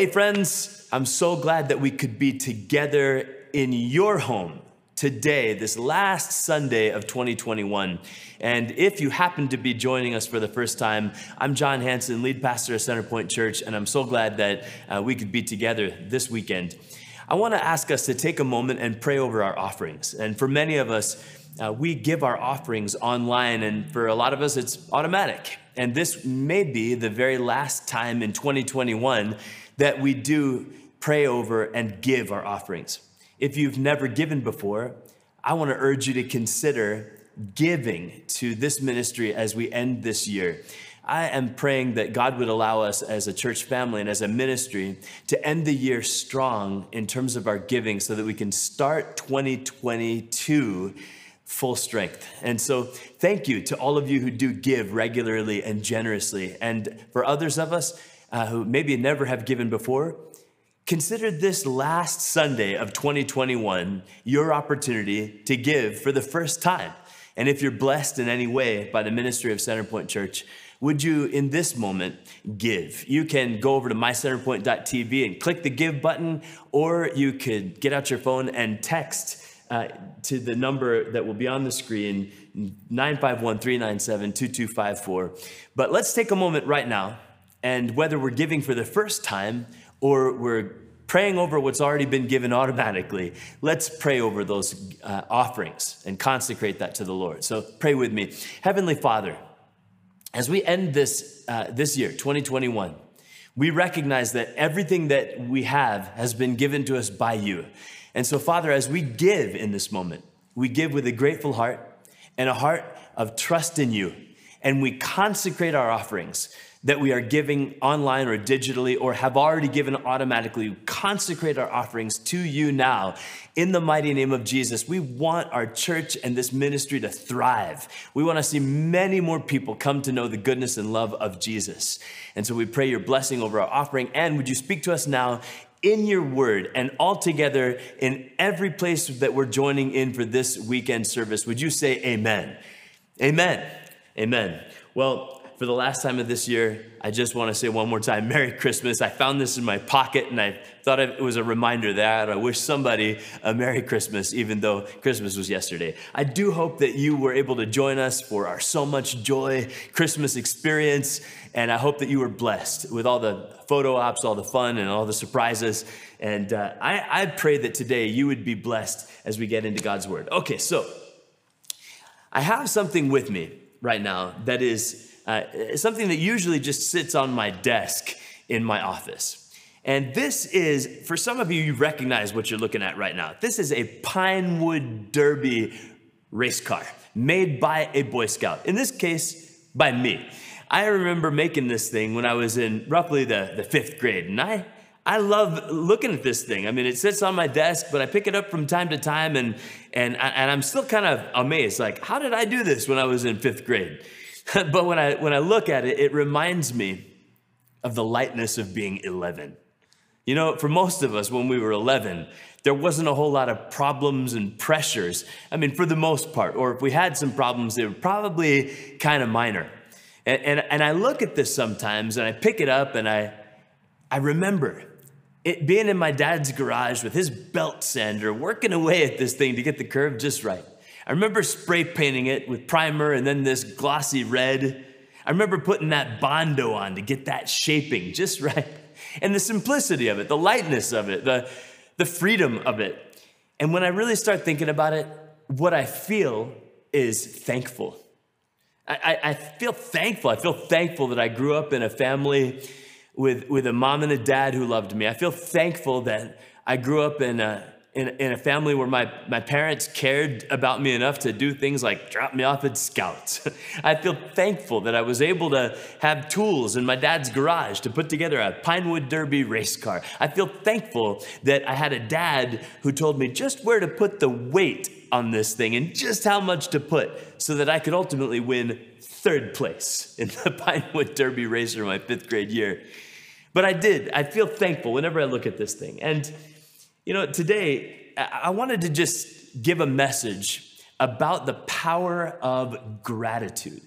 hey, friends, I'm so glad that we could be together in your home today, this last Sunday of 2021. And if you happen to be joining us for the first time, I'm John Hanson, lead pastor of Centerpoint Church, and I'm so glad that uh, we could be together this weekend. I want to ask us to take a moment and pray over our offerings. And for many of us, uh, we give our offerings online, and for a lot of us, it's automatic. And this may be the very last time in 2021 that we do pray over and give our offerings. If you've never given before, I want to urge you to consider giving to this ministry as we end this year. I am praying that God would allow us as a church family and as a ministry to end the year strong in terms of our giving so that we can start 2022 full strength. And so, thank you to all of you who do give regularly and generously. And for others of us uh, who maybe never have given before, consider this last Sunday of 2021 your opportunity to give for the first time. And if you're blessed in any way by the ministry of Centerpoint Church, would you in this moment give? You can go over to mycenterpoint.tv and click the give button, or you could get out your phone and text uh, to the number that will be on the screen 951 397 2254. But let's take a moment right now, and whether we're giving for the first time or we're praying over what's already been given automatically, let's pray over those uh, offerings and consecrate that to the Lord. So pray with me. Heavenly Father, as we end this, uh, this year, 2021, we recognize that everything that we have has been given to us by you. And so, Father, as we give in this moment, we give with a grateful heart and a heart of trust in you. And we consecrate our offerings that we are giving online or digitally or have already given automatically. Consecrate our offerings to you now in the mighty name of Jesus. We want our church and this ministry to thrive. We want to see many more people come to know the goodness and love of Jesus. And so we pray your blessing over our offering. And would you speak to us now in your word and all together in every place that we're joining in for this weekend service. Would you say amen? Amen. Amen. Well, for the last time of this year, I just want to say one more time Merry Christmas. I found this in my pocket and I thought it was a reminder that I wish somebody a Merry Christmas, even though Christmas was yesterday. I do hope that you were able to join us for our So Much Joy Christmas experience. And I hope that you were blessed with all the photo ops, all the fun, and all the surprises. And uh, I, I pray that today you would be blessed as we get into God's Word. Okay, so I have something with me right now that is uh, something that usually just sits on my desk in my office. And this is, for some of you, you recognize what you're looking at right now. This is a Pinewood Derby race car made by a Boy Scout, in this case, by me. I remember making this thing when I was in roughly the, the fifth grade, and I, I love looking at this thing. I mean, it sits on my desk, but I pick it up from time to time, and, and, and I'm still kind of amazed. Like, how did I do this when I was in fifth grade? but when I, when I look at it, it reminds me of the lightness of being 11. You know, for most of us, when we were 11, there wasn't a whole lot of problems and pressures. I mean, for the most part, or if we had some problems, they were probably kind of minor. And, and, and I look at this sometimes and I pick it up and I, I remember it being in my dad's garage with his belt sander, working away at this thing to get the curve just right. I remember spray painting it with primer and then this glossy red. I remember putting that Bondo on to get that shaping just right. And the simplicity of it, the lightness of it, the, the freedom of it. And when I really start thinking about it, what I feel is thankful. I, I, I feel thankful. I feel thankful that I grew up in a family with, with a mom and a dad who loved me. I feel thankful that I grew up in a, in, in a family where my, my parents cared about me enough to do things like drop me off at scouts. I feel thankful that I was able to have tools in my dad's garage to put together a Pinewood Derby race car. I feel thankful that I had a dad who told me just where to put the weight on this thing and just how much to put so that I could ultimately win third place in the Pinewood Derby race for my fifth grade year. But I did. I feel thankful whenever I look at this thing. And you know, today I wanted to just give a message about the power of gratitude.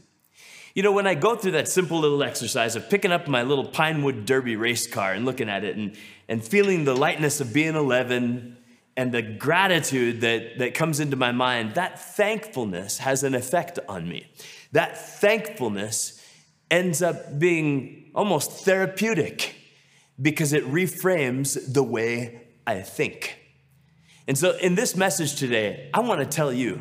You know, when I go through that simple little exercise of picking up my little Pinewood Derby race car and looking at it and, and feeling the lightness of being 11 and the gratitude that, that comes into my mind, that thankfulness has an effect on me. That thankfulness ends up being almost therapeutic because it reframes the way I think. And so, in this message today, I want to tell you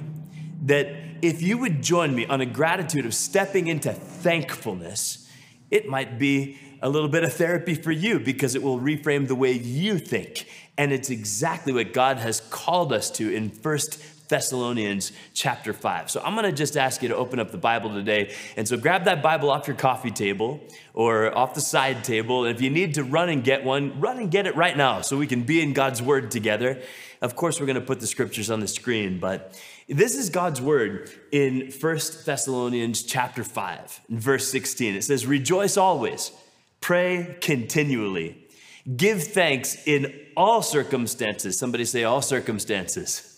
that if you would join me on a gratitude of stepping into thankfulness, it might be a little bit of therapy for you because it will reframe the way you think. And it's exactly what God has called us to in First Thessalonians chapter 5. So I'm going to just ask you to open up the Bible today. And so grab that Bible off your coffee table or off the side table. And if you need to run and get one, run and get it right now so we can be in God's word together. Of course, we're going to put the scriptures on the screen, but this is God's word in First Thessalonians chapter 5, verse 16. It says, Rejoice always, pray continually, give thanks in all circumstances. Somebody say, All circumstances.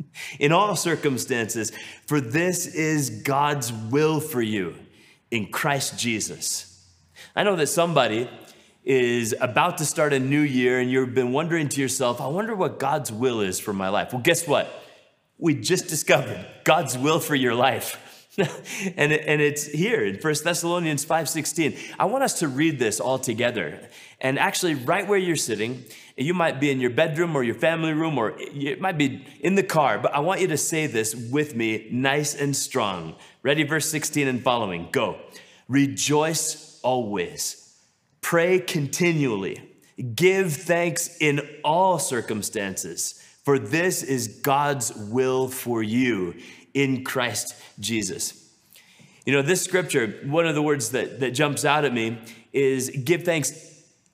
In all circumstances, for this is God's will for you in Christ Jesus. I know that somebody is about to start a new year and you've been wondering to yourself, I wonder what God's will is for my life. Well, guess what? we just discovered God's will for your life. and, and it's here in 1 Thessalonians 5:16. I want us to read this all together. And actually, right where you're sitting, you might be in your bedroom or your family room, or it might be in the car, but I want you to say this with me nice and strong. Ready, verse 16 and following. Go. Rejoice always. Pray continually. Give thanks in all circumstances for this is God's will for you in Christ Jesus. You know, this scripture, one of the words that, that jumps out at me is give thanks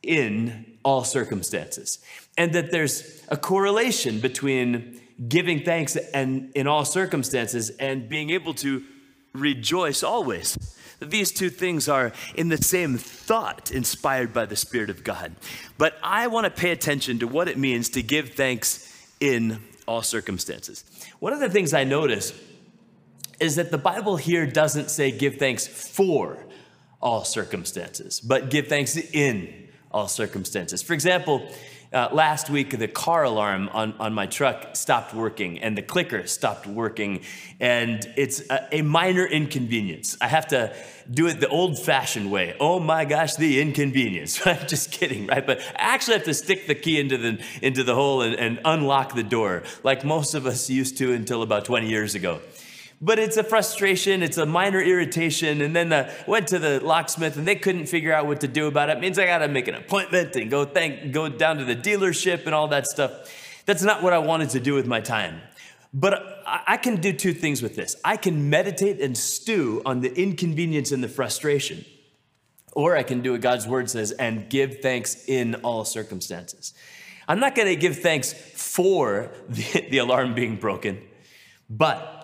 in all circumstances. And that there's a correlation between giving thanks and in all circumstances and being able to rejoice always. These two things are in the same thought, inspired by the Spirit of God. But I want to pay attention to what it means to give thanks in all circumstances. One of the things I notice is that the Bible here doesn't say give thanks for all circumstances, but give thanks in all circumstances. For example, uh, last week, the car alarm on, on my truck stopped working and the clicker stopped working, and it's a, a minor inconvenience. I have to do it the old fashioned way. Oh my gosh, the inconvenience. I'm just kidding, right? But I actually have to stick the key into the, into the hole and, and unlock the door, like most of us used to until about 20 years ago but it's a frustration, it's a minor irritation. And then I went to the locksmith and they couldn't figure out what to do about it. it means I got to make an appointment and go thank, go down to the dealership and all that stuff. That's not what I wanted to do with my time. But I can do two things with this. I can meditate and stew on the inconvenience and the frustration. Or I can do what God's word says and give thanks in all circumstances. I'm not going to give thanks for the, the alarm being broken, but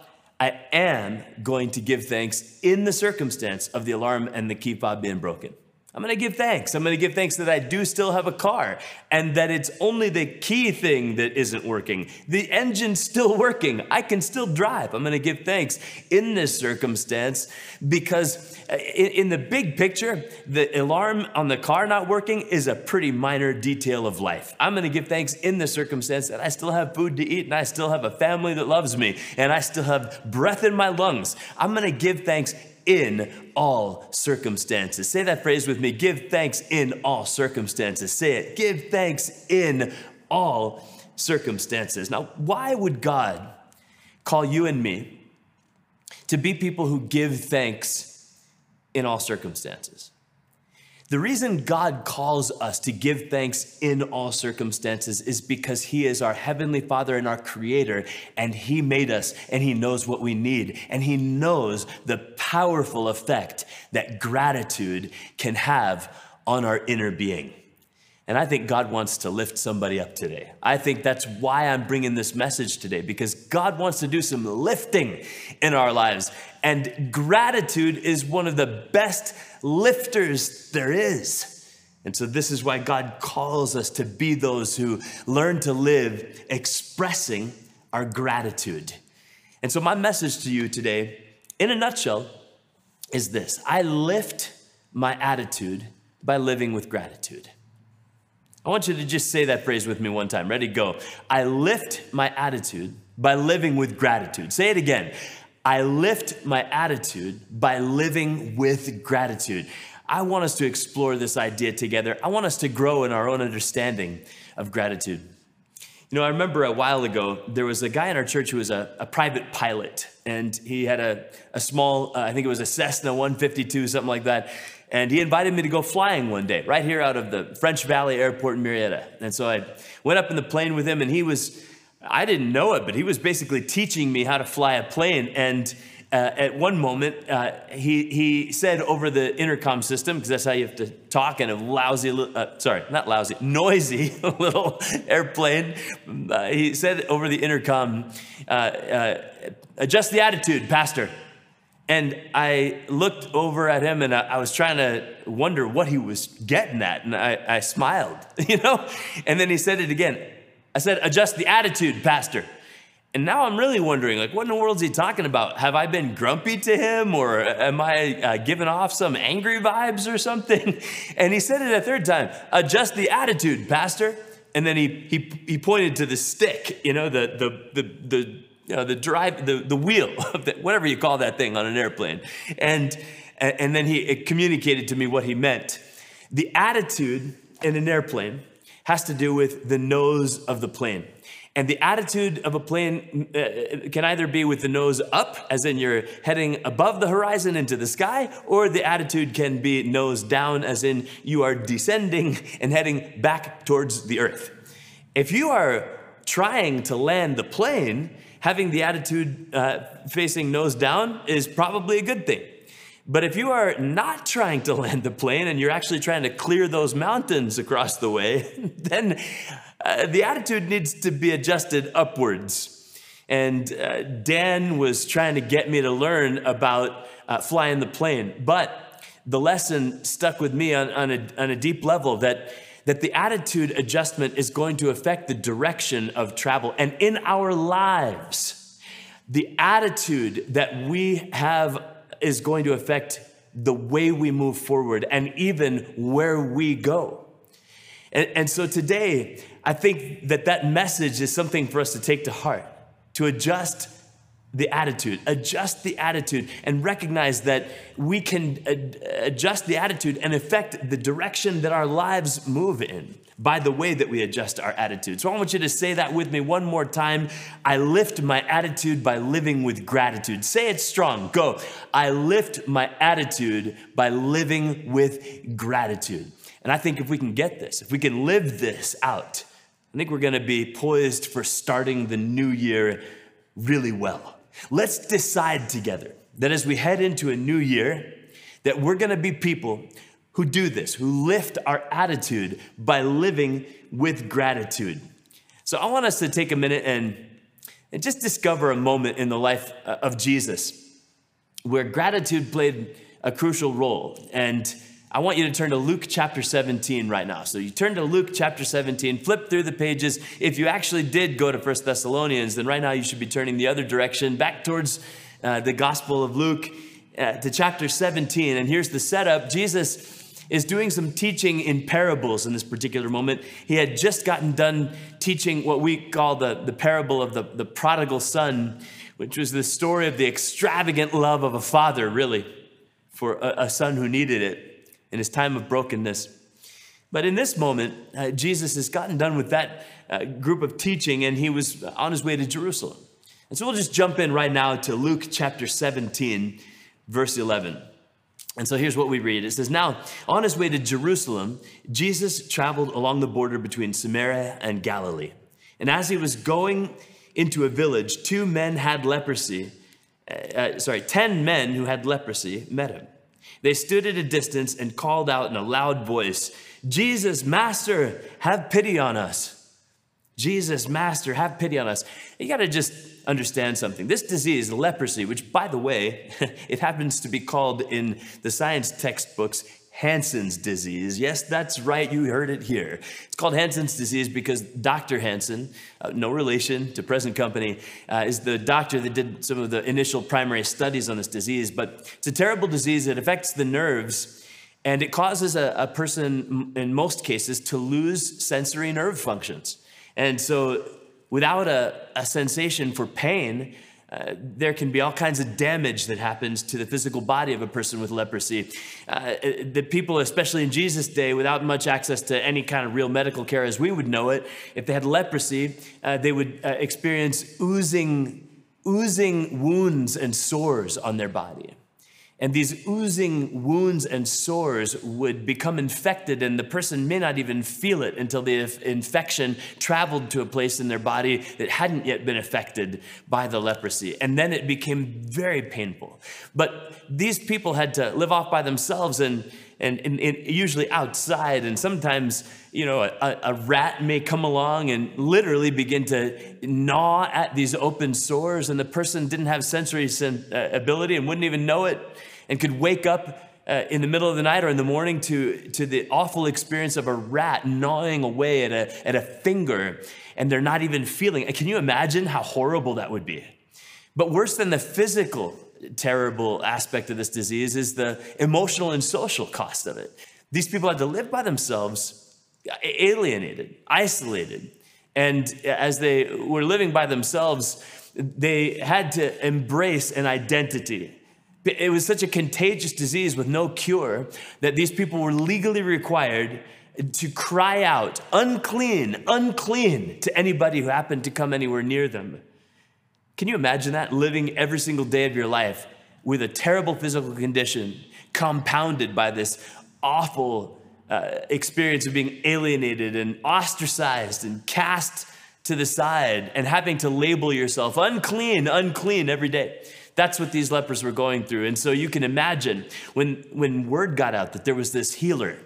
I am going to give thanks in the circumstance of the alarm and the key fob being broken. I'm gonna give thanks. I'm gonna give thanks that I do still have a car and that it's only the key thing that isn't working. The engine's still working. I can still drive. I'm gonna give thanks in this circumstance because uh, in the big picture, the alarm on the car not working is a pretty minor detail of life. I'm to give thanks in the circumstance that I still have food to eat and I still have a family that loves me and I still have breath in my lungs. I'm to give thanks in all circumstances. Say that phrase with me give thanks in all circumstances. Say it give thanks in all circumstances. Now, why would God call you and me to be people who give thanks? in all circumstances. The reason God calls us to give thanks in all circumstances is because He is our Heavenly Father and our Creator, and He made us, and He knows what we need, and He knows the powerful effect that gratitude can have on our inner being. And I think God wants to lift somebody up today. I think that's why I'm bringing this message today, because God wants to do some lifting in our lives. And gratitude is one of the best lifters there is. And so, this is why God calls us to be those who learn to live expressing our gratitude. And so, my message to you today, in a nutshell, is this I lift my attitude by living with gratitude. I want you to just say that phrase with me one time. Ready, go. I lift my attitude by living with gratitude. Say it again. I lift my attitude by living with gratitude. I want us to explore this idea together. I want us to grow in our own understanding of gratitude. You know, I remember a while ago, there was a guy in our church who was a, a private pilot, and he had a, a small, uh, I think it was a Cessna 152, something like that. And he invited me to go flying one day, right here out of the French Valley Airport in Murrieta. And so I went up in the plane with him, and he was, I didn't know it, but he was basically teaching me how to fly a plane. And uh, at one moment, uh, he, he said over the intercom system, because that's how you have to talk in a lousy, uh, sorry, not lousy, noisy little airplane. Uh, he said over the intercom, uh, uh, adjust the attitude, Pastor. And I looked over at him and I, I was trying to wonder what he was getting at. And I, I smiled, you know? And then he said it again. I said, adjust the attitude, Pastor. And now I'm really wondering, like, what in the world is he talking about? Have I been grumpy to him, or am I uh, giving off some angry vibes or something? And he said it a third time: adjust the attitude, Pastor. And then he he he pointed to the stick, you know, the the the the you know, the drive, the the wheel, whatever you call that thing on an airplane, and and then he communicated to me what he meant. The attitude in an airplane has to do with the nose of the plane. And the attitude of a plane uh, can either be with the nose up, as in you're heading above the horizon into the sky, or the attitude can be nose down, as in you are descending and heading back towards the earth. If you are trying to land the plane, having the attitude uh, facing nose down is probably a good thing. But if you are not trying to land the plane and you're actually trying to clear those mountains across the way, then uh, the attitude needs to be adjusted upwards. And uh, Dan was trying to get me to learn about uh, flying the plane. But the lesson stuck with me on, on, a, on a deep level that, that the attitude adjustment is going to affect the direction of travel. And in our lives, the attitude that we have is going to affect the way we move forward and even where we go. And, and so today, I think that that message is something for us to take to heart, to adjust the attitude, adjust the attitude, and recognize that we can ad- adjust the attitude and affect the direction that our lives move in by the way that we adjust our attitude. So I want you to say that with me one more time. I lift my attitude by living with gratitude. Say it strong. Go. I lift my attitude by living with gratitude. And I think if we can get this, if we can live this out, I think we're going to be poised for starting the new year really well. Let's decide together that as we head into a new year, that we're going to be people who do this, who lift our attitude by living with gratitude. So I want us to take a minute and, and just discover a moment in the life uh, of Jesus where gratitude played a crucial role. And I want you to turn to Luke chapter 17 right now. So you turn to Luke chapter 17, flip through the pages. If you actually did go to First Thessalonians, then right now you should be turning the other direction, back towards uh, the Gospel of Luke uh, to chapter 17. And here's the setup Jesus is doing some teaching in parables in this particular moment. He had just gotten done teaching what we call the, the parable of the, the prodigal son, which was the story of the extravagant love of a father, really, for a, a son who needed it in his time of brokenness. But in this moment, uh, Jesus has gotten done with that uh, group of teaching and he was on his way to Jerusalem. And so we'll just jump in right now to Luke chapter 17, verse 11. And so here's what we read. It says, Now, on his way to Jerusalem, Jesus traveled along the border between Samaria and Galilee. And as he was going into a village, two men had leprosy. Uh, uh sorry, 10 men who had leprosy met him. They stood at a distance and called out in a loud voice, Jesus, Master, have pity on us. Jesus, Master, have pity on us. You got to just understand something. This disease, leprosy, which by the way, it happens to be called in the science textbooks Hansen's disease. Yes, that's right, you heard it here. It's called Hansen's disease because Dr. Hansen, uh, no relation to present company, uh, is the doctor that did some of the initial primary studies on this disease. But it's a terrible disease that affects the nerves and it causes a, a person, in most cases, to lose sensory nerve functions. And so, without a, a sensation for pain, uh, there can be all kinds of damage that happens to the physical body of a person with leprosy. Uh, the people, especially in Jesus' day, without much access to any kind of real medical care as we would know it, if they had leprosy, uh, they would uh, experience oozing, oozing wounds and sores on their body. And these oozing wounds and sores would become infected, and the person may not even feel it until the infection traveled to a place in their body that hadn't yet been affected by the leprosy. And then it became very painful. But these people had to live off by themselves and, and, and, and usually outside. And sometimes, you know, a, a rat may come along and literally begin to gnaw at these open sores, and the person didn't have sensory uh, ability and wouldn't even know it and could wake up uh, in the middle of the night or in the morning to, to the awful experience of a rat gnawing away at a, at a finger and they're not even feeling it. Can you imagine how horrible that would be? But worse than the physical terrible aspect of this disease is the emotional and social cost of it. These people had to live by themselves, alienated, isolated. And as they were living by themselves, they had to embrace an identity it was such a contagious disease with no cure that these people were legally required to cry out, unclean, unclean, to anybody who happened to come anywhere near them. Can you imagine that? Living every single day of your life with a terrible physical condition compounded by this awful uh, experience of being alienated and ostracized and cast to the side and having to label yourself unclean, unclean every day. That's what these lepers were going through. And so you can imagine when, when word got out that there was this healer,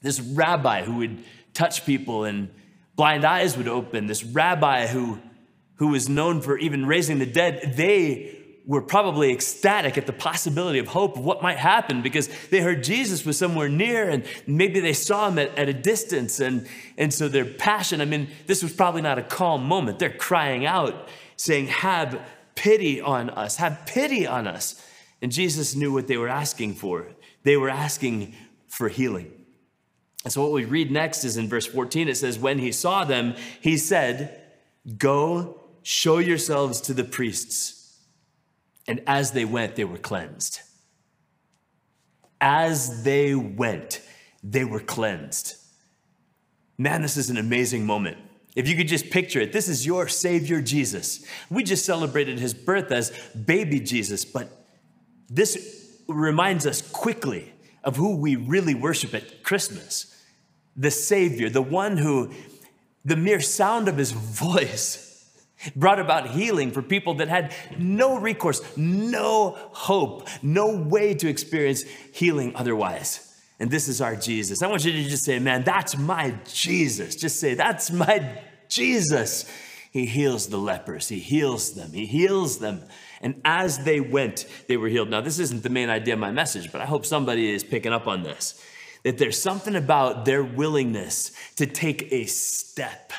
this rabbi who would touch people and blind eyes would open, this rabbi who, who was known for even raising the dead, they were probably ecstatic at the possibility of hope of what might happen because they heard Jesus was somewhere near and maybe they saw him at, at a distance. And, and so their passion, I mean, this was probably not a calm moment. They're crying out, saying, Have pity on us. Have pity on us. And Jesus knew what they were asking for. They were asking for healing. And so, what we read next is in verse 14, it says, When he saw them, he said, Go show yourselves to the priests. And as they went, they were cleansed. As they went, they were cleansed. Man, this is an amazing moment. If you could just picture it, this is your Savior Jesus. We just celebrated his birth as baby Jesus, but this reminds us quickly of who we really worship at Christmas the Savior, the one who, the mere sound of his voice, brought about healing for people that had no recourse, no hope, no way to experience healing otherwise. And this is our Jesus. I want you to just say, man, that's my Jesus. Just say, that's my Jesus. He heals the lepers, he heals them, he heals them. And as they went, they were healed. Now, this isn't the main idea of my message, but I hope somebody is picking up on this. That there's something about their willingness to take a step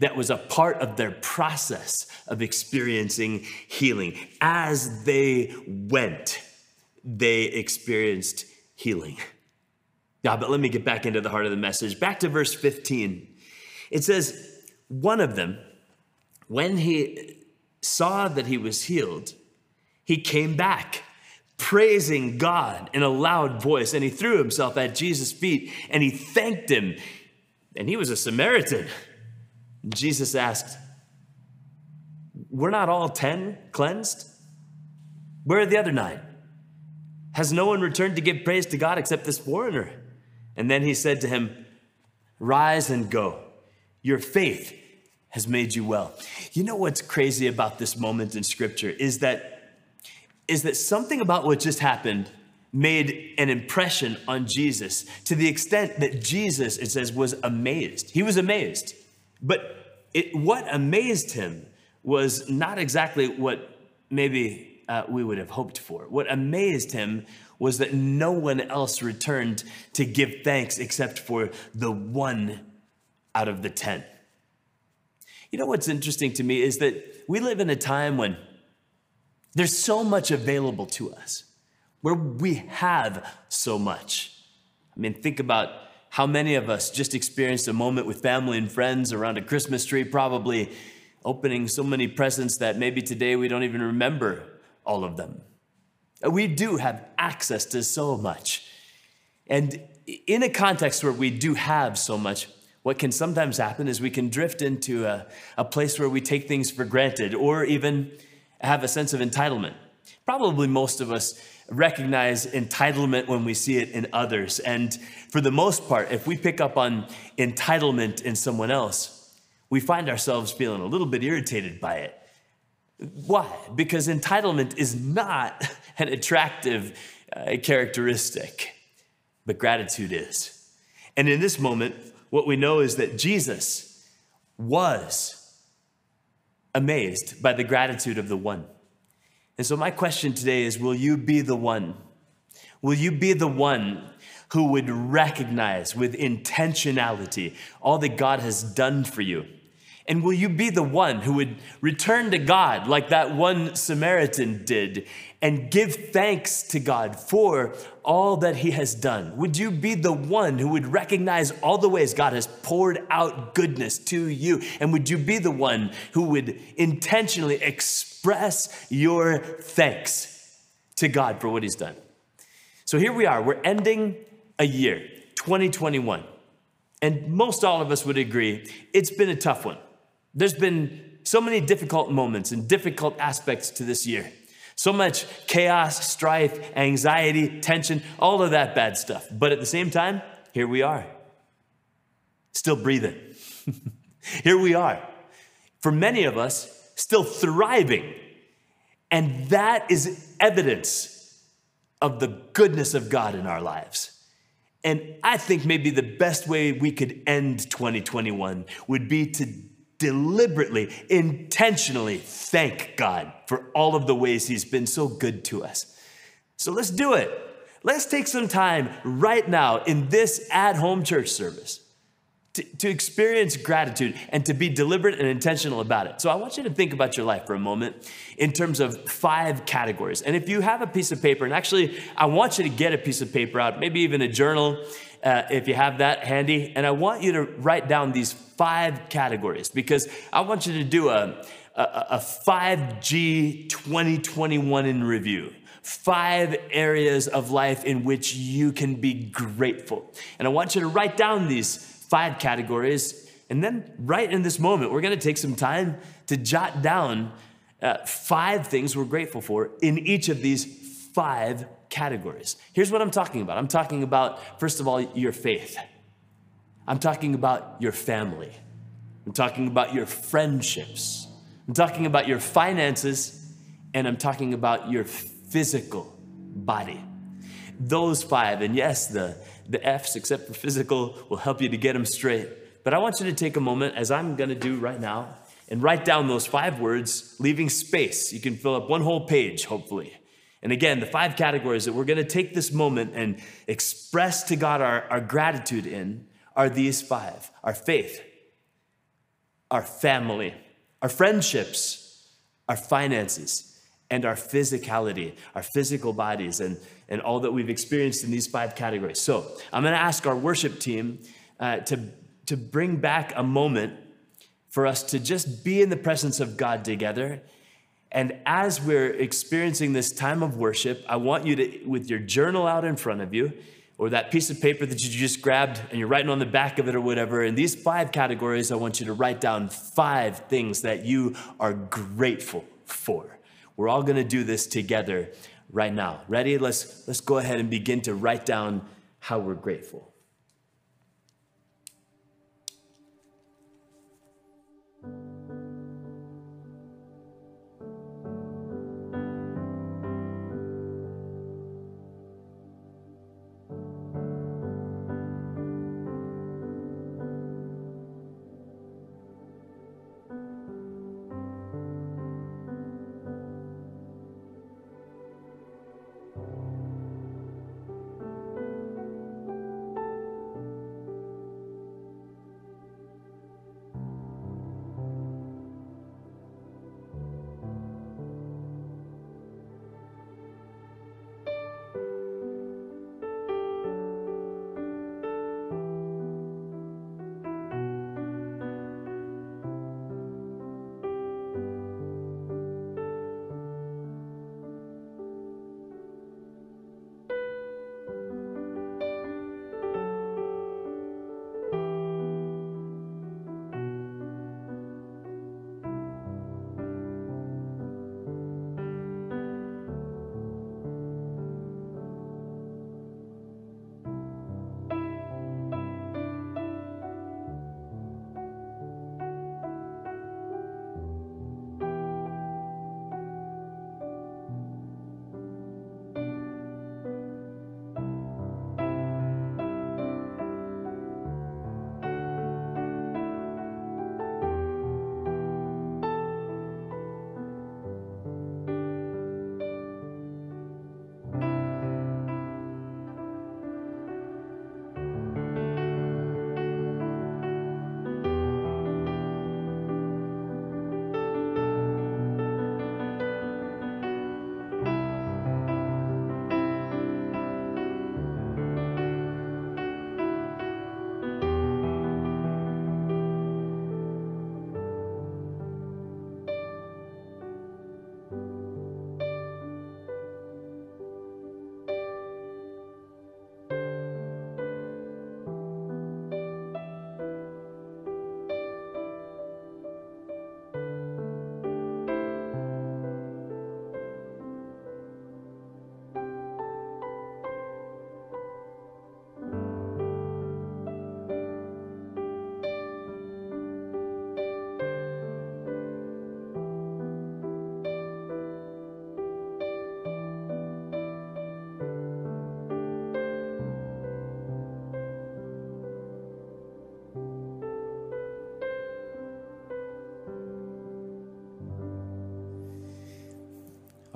that was a part of their process of experiencing healing. As they went, they experienced healing. Yeah, but let me get back into the heart of the message. Back to verse 15. It says, one of them, when he saw that he was healed, he came back praising God in a loud voice and he threw himself at Jesus' feet and he thanked him. And he was a Samaritan. Jesus asked, We're not all 10 cleansed? Where are the other nine? Has no one returned to give praise to God except this foreigner? And then he said to him, Rise and go. Your faith has made you well. You know what's crazy about this moment in scripture is that is that something about what just happened made an impression on Jesus to the extent that Jesus, it says, was amazed. He was amazed. But it, what amazed him was not exactly what maybe uh, we would have hoped for. What amazed him was that no one else returned to give thanks except for the one out of the ten. You know what's interesting to me is that we live in a time when there's so much available to us, where we have so much. I mean, think about how many of us just experienced a moment with family and friends around a Christmas tree, probably opening so many presents that maybe today we don't even remember all of them. We do have access to so much. And in a context where we do have so much, what can sometimes happen is we can drift into a, a place where we take things for granted or even have a sense of entitlement. Probably most of us recognize entitlement when we see it in others. And for the most part, if we pick up on entitlement in someone else, we find ourselves feeling a little bit irritated by it. Why? Because entitlement is not an attractive uh, characteristic, but gratitude is. And in this moment, what we know is that Jesus was amazed by the gratitude of the one. And so, my question today is Will you be the one? Will you be the one who would recognize with intentionality all that God has done for you? And will you be the one who would return to God like that one Samaritan did and give thanks to God for all that he has done? Would you be the one who would recognize all the ways God has poured out goodness to you? And would you be the one who would intentionally express your thanks to God for what he's done? So here we are, we're ending a year, 2021. And most all of us would agree it's been a tough one. There's been so many difficult moments and difficult aspects to this year. So much chaos, strife, anxiety, tension, all of that bad stuff. But at the same time, here we are, still breathing. here we are. For many of us, still thriving. And that is evidence of the goodness of God in our lives. And I think maybe the best way we could end 2021 would be to deliberately, intentionally thank God for all of the ways He's been so good to us. So let's do it. Let's take some time right now in this at home church service to, to, experience gratitude and to be deliberate and intentional about it. So I want you to think about your life for a moment in terms of five categories. And if you have a piece of paper, and actually, I want you to get a piece of paper out, maybe even a journal uh, if you have that handy. And I want you to write down these five categories because I want you to do a, a, a 5G 2021 in review five areas of life in which you can be grateful. And I want you to write down these five categories. And then, right in this moment, we're going to take some time to jot down uh, five things we're grateful for in each of these five categories. Here's what I'm talking about I'm talking about, first of all, your faith. I'm talking about your family. I'm talking about your friendships. I'm talking about your finances. And I'm talking about your physical body. Those five, and yes, the, the F's, except for physical, will help you to get them straight. But I want you to take a moment, as I'm gonna do right now, and write down those five words, leaving space. You can fill up one whole page, hopefully. And again, the five categories that we're going to take this moment and express to God our, our gratitude in are these five our faith, our family, our friendships, our finances, and our physicality, our physical bodies, and, and all that we've experienced in these five categories. So I'm going to ask our worship team uh, to, to bring back a moment for us to just be in the presence of God together and as we're experiencing this time of worship, I want you to, with your journal out in front of you, or that piece of paper that you just grabbed and you're writing on the back of it or whatever, in these five categories, I want you to write down five things that you are grateful for. We're all gonna do this together right now. Ready? Let's, let's go ahead and begin to write down how we're grateful.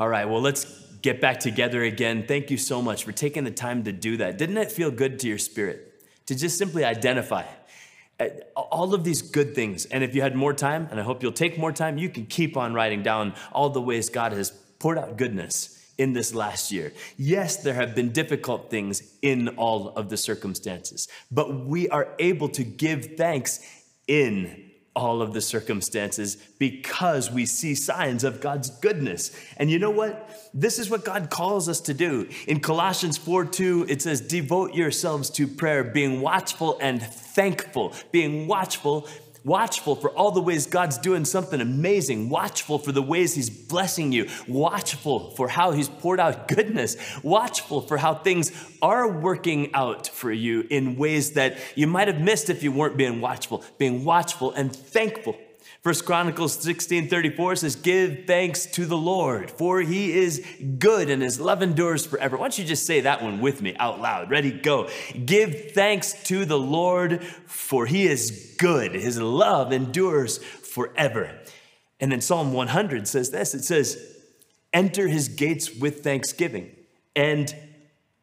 All right, well, let's get back together again. Thank you so much for taking the time to do that. Didn't it feel good to your spirit to just simply identify uh, all of these good things? And if you had more time, and I hope you'll take more time, you can keep on writing down all the ways God has poured out goodness in this last year. Yes, there have been difficult things in all of the circumstances, but we are able to give thanks in all of the circumstances because we see signs of God's goodness. And you know what? This is what God calls us to do. In Colossians 4 2, it says, Devote yourselves to prayer, being watchful and thankful. Being watchful watchful for all the ways God's doing something amazing, watchful for the ways He's blessing you, watchful for how He's poured out goodness, watchful for how things are working out for you in ways that you might have missed if you weren't being watchful, being watchful and thankful First Chronicles 16 34 says, Give thanks to the Lord, for he is good and his love endures forever. Why don't you just say that one with me out loud? Ready, go. Give thanks to the Lord, for he is good. His love endures forever. And then Psalm 100 says this it says, Enter his gates with thanksgiving and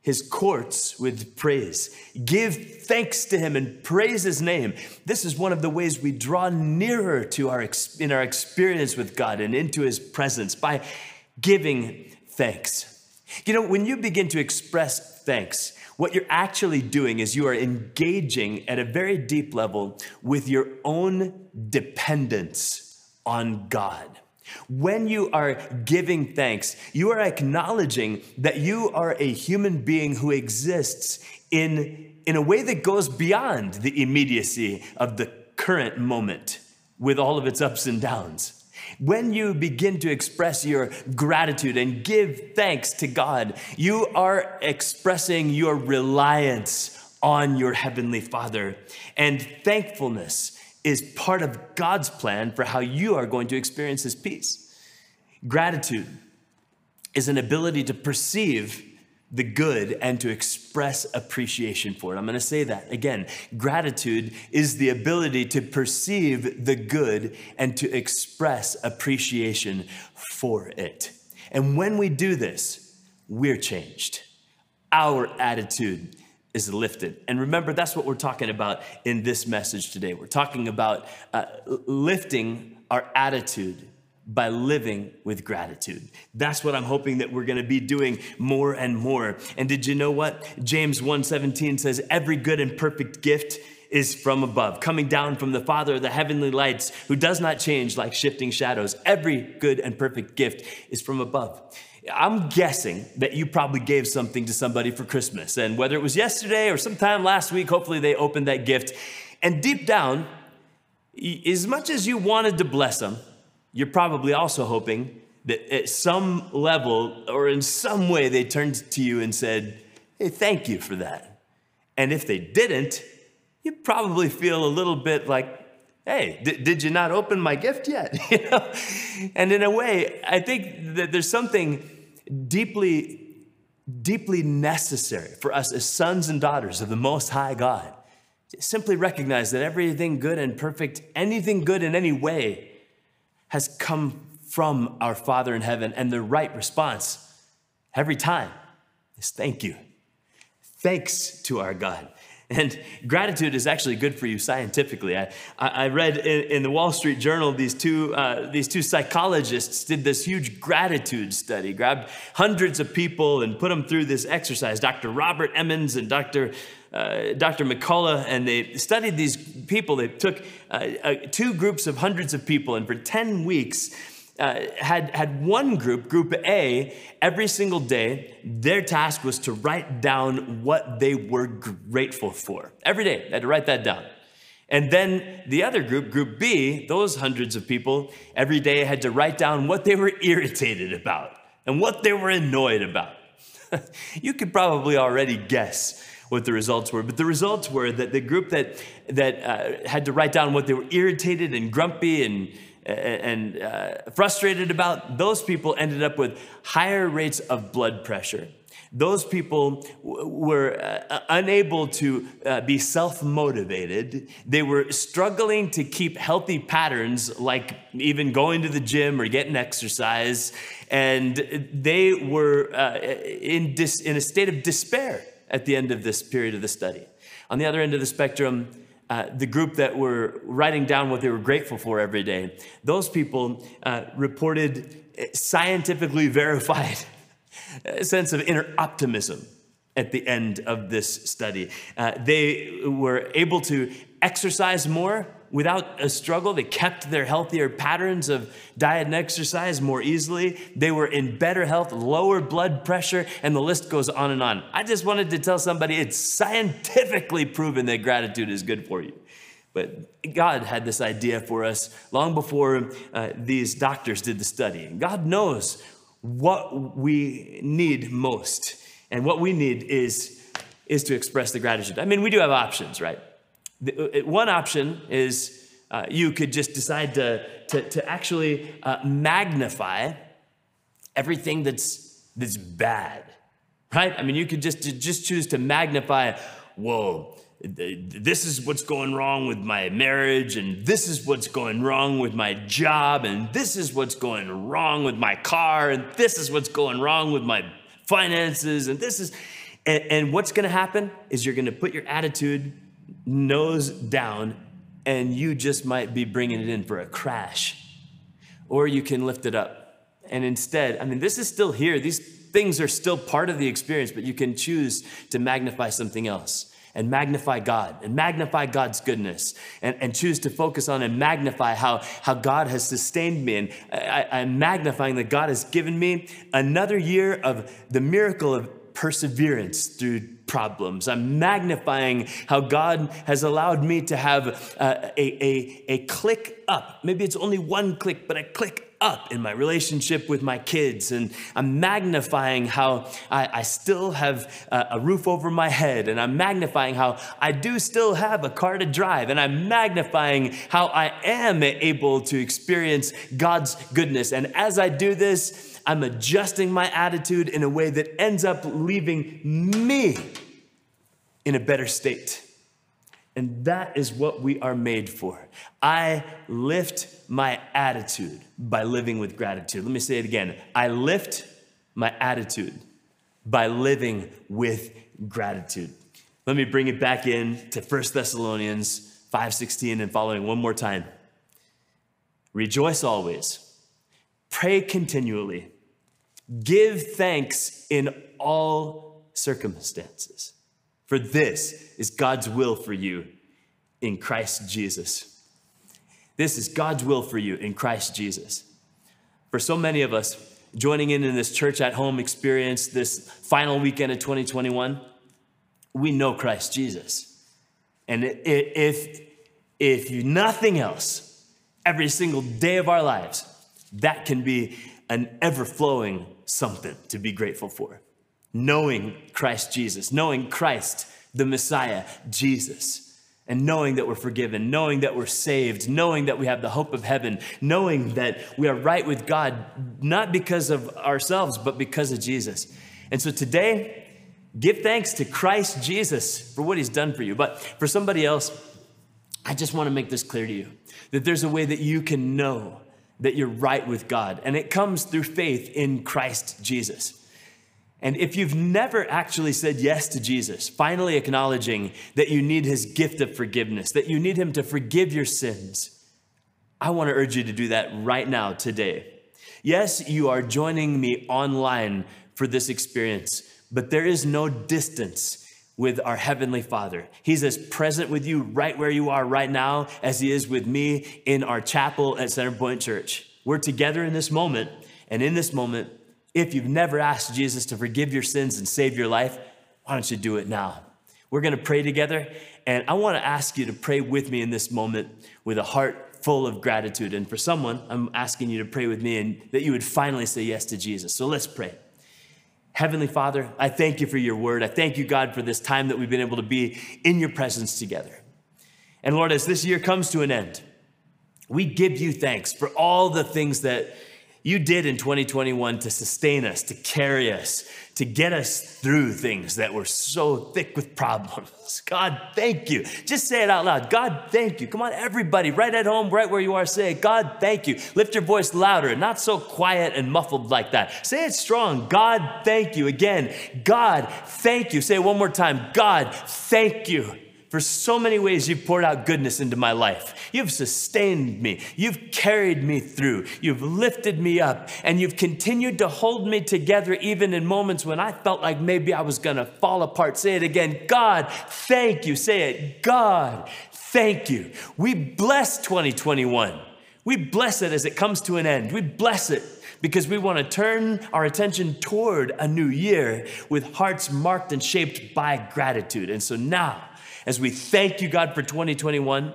his courts with praise. Give thanks to him and praise his name. This is one of the ways we draw nearer to our in our experience with God and into his presence by giving thanks. You know, when you begin to express thanks, what you're actually doing is you are engaging at a very deep level with your own dependence on God. When you are giving thanks, you are acknowledging that you are a human being who exists in, in a way that goes beyond the immediacy of the current moment with all of its ups and downs. When you begin to express your gratitude and give thanks to God, you are expressing your reliance on your Heavenly Father. And thankfulness is part of God's plan for how you are going to experience His peace. Gratitude is an ability to perceive the good and to express appreciation for it. I'm going to say that again. Gratitude is the ability to perceive the good and to express appreciation for it. And when we do this, we're changed. Our attitude is lifted. And remember, that's what we're talking about in this message today. We're talking about uh, lifting our attitude by living with gratitude. That's what I'm hoping that we're going to be doing more and more. And did you know what? James 1:17 says every good and perfect gift is from above, coming down from the Father of the heavenly lights, who does not change like shifting shadows. Every good and perfect gift is from above. I'm guessing that you probably gave something to somebody for Christmas. And whether it was yesterday or sometime last week, hopefully they opened that gift. And deep down, as much as you wanted to bless them, you're probably also hoping that at some level or in some way they turned to you and said, Hey, thank you for that. And if they didn't, you probably feel a little bit like, Hey, did you not open my gift yet? you know? And in a way, I think that there's something deeply, deeply necessary for us as sons and daughters of the Most High God. Simply recognize that everything good and perfect, anything good in any way, has come from our Father in heaven. And the right response every time is thank you. Thanks to our God. And gratitude is actually good for you scientifically. I, I read in, in the Wall Street Journal these two, uh, these two psychologists did this huge gratitude study, grabbed hundreds of people and put them through this exercise. Dr. Robert Emmons and Dr. Uh, Dr. McCullough, and they studied these people. They took uh, uh, two groups of hundreds of people, and for 10 weeks, uh, had, had one group, Group A, every single day, their task was to write down what they were grateful for. Every day, they had to write that down. And then the other group, Group B, those hundreds of people, every day had to write down what they were irritated about and what they were annoyed about. you could probably already guess what the results were, but the results were that the group that, that uh, had to write down what they were irritated and grumpy and and uh, frustrated about, those people ended up with higher rates of blood pressure. Those people w- were uh, unable to uh, be self motivated. They were struggling to keep healthy patterns, like even going to the gym or getting exercise. And they were uh, in, dis- in a state of despair at the end of this period of the study. On the other end of the spectrum, uh, the group that were writing down what they were grateful for every day, those people uh, reported scientifically verified sense of inner optimism at the end of this study. Uh, they were able to exercise more without a struggle. They kept their healthier patterns of diet and exercise more easily. They were in better health, lower blood pressure, and the list goes on and on. I just wanted to tell somebody it's scientifically proven that gratitude is good for you. But God had this idea for us long before uh, these doctors did the study. God knows what we need most. And what we need is, is to express the gratitude. I mean, we do have options, right? The, uh, one option is uh, you could just decide to, to, to actually uh, magnify everything that's, that's bad, right? I mean, you could just, just choose to magnify, whoa, this is what's going wrong with my marriage, and this is what's going wrong with my job, and this is what's going wrong with my car, and this is what's going wrong with my finances, and this is, and, and what's gonna happen is you're gonna put your attitude nose down, and you just might be bringing it in for a crash. Or you can lift it up. And instead, I mean, this is still here. These things are still part of the experience, but you can choose to magnify something else and magnify God and magnify God's goodness and, and choose to focus on and magnify how, how God has sustained me. And I, I'm magnifying that God has given me another year of the miracle of perseverance through problems. I'm magnifying how God has allowed me to have uh, a, a, a click up. Maybe it's only one click, but a click up in my relationship with my kids. And I'm magnifying how I, I still have a, a roof over my head. And I'm magnifying how I do still have a car to drive. And I'm magnifying how I am able to experience God's goodness. And as I do this, I'm adjusting my attitude in a way that ends up leaving me in a better state. And that is what we are made for. I lift my attitude by living with gratitude. Let me say it again. I lift my attitude by living with gratitude. Let me bring it back in to 1 Thessalonians 5:16 and following one more time. Rejoice always. Pray continually. Give thanks in all circumstances. For this is God's will for you in Christ Jesus. This is God's will for you in Christ Jesus. For so many of us, joining in in this church at home experience, this final weekend of 2021, we know Christ Jesus. And if, if nothing else, every single day of our lives, that can be an ever flowing something to be grateful for. Knowing Christ Jesus, knowing Christ, the Messiah, Jesus and knowing that we're forgiven, knowing that we're saved, knowing that we have the hope of heaven, knowing that we are right with God, not because of ourselves, but because of Jesus. And so today, give thanks to Christ Jesus for what he's done for you. But for somebody else, I just want to make this clear to you that there's a way that you can know that you're right with God, and it comes through faith in Christ Jesus. And if you've never actually said yes to Jesus, finally acknowledging that you need his gift of forgiveness, that you need him to forgive your sins, I want to urge you to do that right now, today. Yes, you are joining me online for this experience, but there is no distance with our Heavenly Father. He's as present with you right where you are right now as He is with me in our chapel at Centerpoint Church. We're together in this moment, and in this moment, if you've never asked Jesus to forgive your sins and save your life, why don't you do it now? We're gonna pray together, and I wanna ask you to pray with me in this moment with a heart full of gratitude. And for someone, I'm asking you to pray with me and that you would finally say yes to Jesus. So let's pray. Heavenly Father, I thank you for your word. I thank you, God, for this time that we've been able to be in your presence together. And Lord, as this year comes to an end, We give you thanks for all the things that you did in 2021 to sustain us, to carry us, to get us through things that were so thick with problems. God, thank you. Just say it out loud. God, thank you. Come on, everybody, right at home, right where you are, say. God, thank you. Lift your voice louder, not so quiet and muffled like that. Say it strong. God, thank you. Again, God, thank you. Say it one more time. God, thank you for so many ways you've poured out goodness into my life. You've sustained me. You've carried me through. You've lifted me up. And you've continued to hold me together even in moments when I felt like maybe I was going to fall apart. Say it again God, thank you. Say it God, thank you. We bless 2021. We bless it as it comes to an end. We bless it because we want to turn our attention toward a new year with hearts marked and shaped by gratitude. And so now, as we thank you, God, for 2021,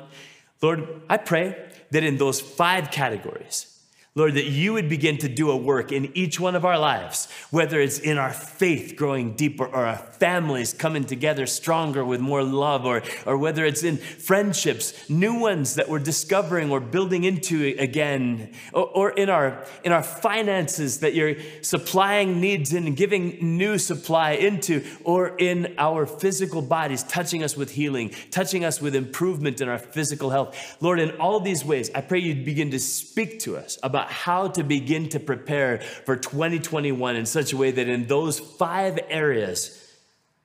Lord, I pray that in those five categories, Lord, that you would begin to do a work in each one of our lives, whether it's in our faith growing deeper or our families coming together stronger with more love, or, or whether it's in friendships, new ones that we're discovering or building into again, or, or in, our, in our finances that you're supplying needs and giving new supply into, or in our physical bodies, touching us with healing, touching us with improvement in our physical health. Lord, in all these ways, I pray you'd begin to speak to us about about how to begin to prepare for 2021 in such a way that in those five areas,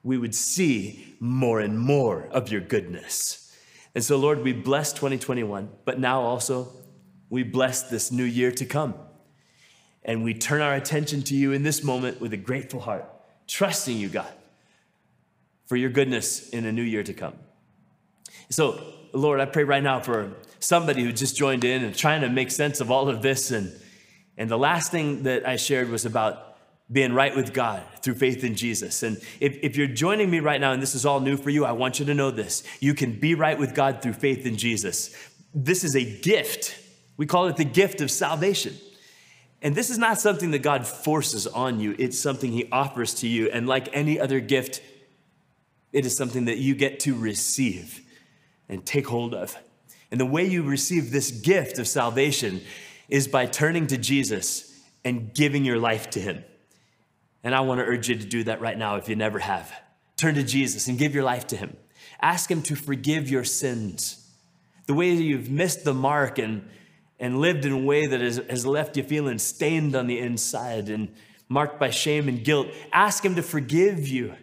we would see more and more of your goodness. And so, Lord, we bless 2021, but now also we bless this new year to come. And we turn our attention to you in this moment with a grateful heart, trusting you, God, for your goodness in a new year to come. So, Lord, I pray right now for somebody who just joined in and trying to make sense of all of this. And, and the last thing that I shared was about being right with God through faith in Jesus. And if, if you're joining me right now and this is all new for you, I want you to know this. You can be right with God through faith in Jesus. This is a gift. We call it the gift of salvation. And this is not something that God forces on you, it's something He offers to you. And like any other gift, it is something that you get to receive and take hold of. And the way you receive this gift of salvation is by turning to Jesus and giving your life to Him. And I want to urge you to do that right now if you never have. Turn to Jesus and give your life to Him. Ask Him to forgive your sins. The way that you've missed the mark and, and lived in a way that has, has left you feeling stained on the inside and marked by shame and guilt, ask Him to forgive you.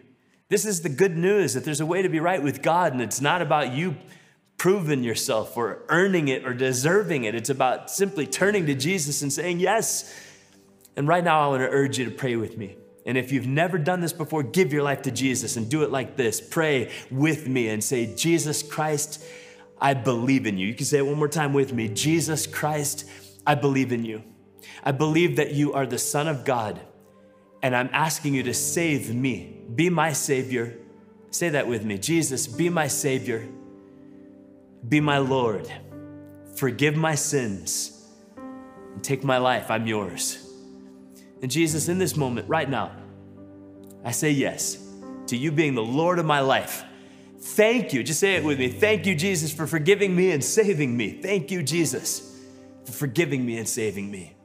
This is the good news that there's a way to be right with God, and it's not about you proving yourself or earning it or deserving it. It's about simply turning to Jesus and saying yes. And right now, I want to urge you to pray with me. And if you've never done this before, give your life to Jesus and do it like this. Pray with me and say, Jesus Christ, I believe in you. You can say it one more time with me Jesus Christ, I believe in you. I believe that you are the Son of God, and I'm asking you to save me. Be my Savior. Say that with me Jesus, be my Savior. Be my Lord. Forgive my sins and take my life. I'm yours. And Jesus, in this moment, right now, I say yes to you being the Lord of my life. Thank you. Just say it with me. Thank you, Jesus, for forgiving me and saving me. Thank you, Jesus, for forgiving me and saving me.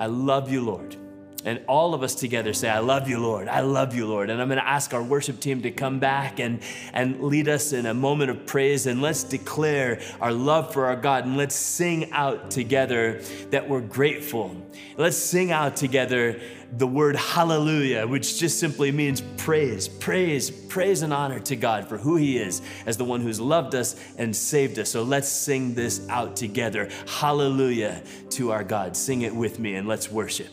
I love you, Lord. And all of us together say, I love you, Lord. I love you, Lord. And I'm going to ask our worship team to come back and, and lead us in a moment of praise. And let's declare our love for our God. And let's sing out together that we're grateful. Let's sing out together the word hallelujah, which just simply means praise, praise, praise and honor to God for who He is as the one who's loved us and saved us. So let's sing this out together. Hallelujah to our God. Sing it with me and let's worship.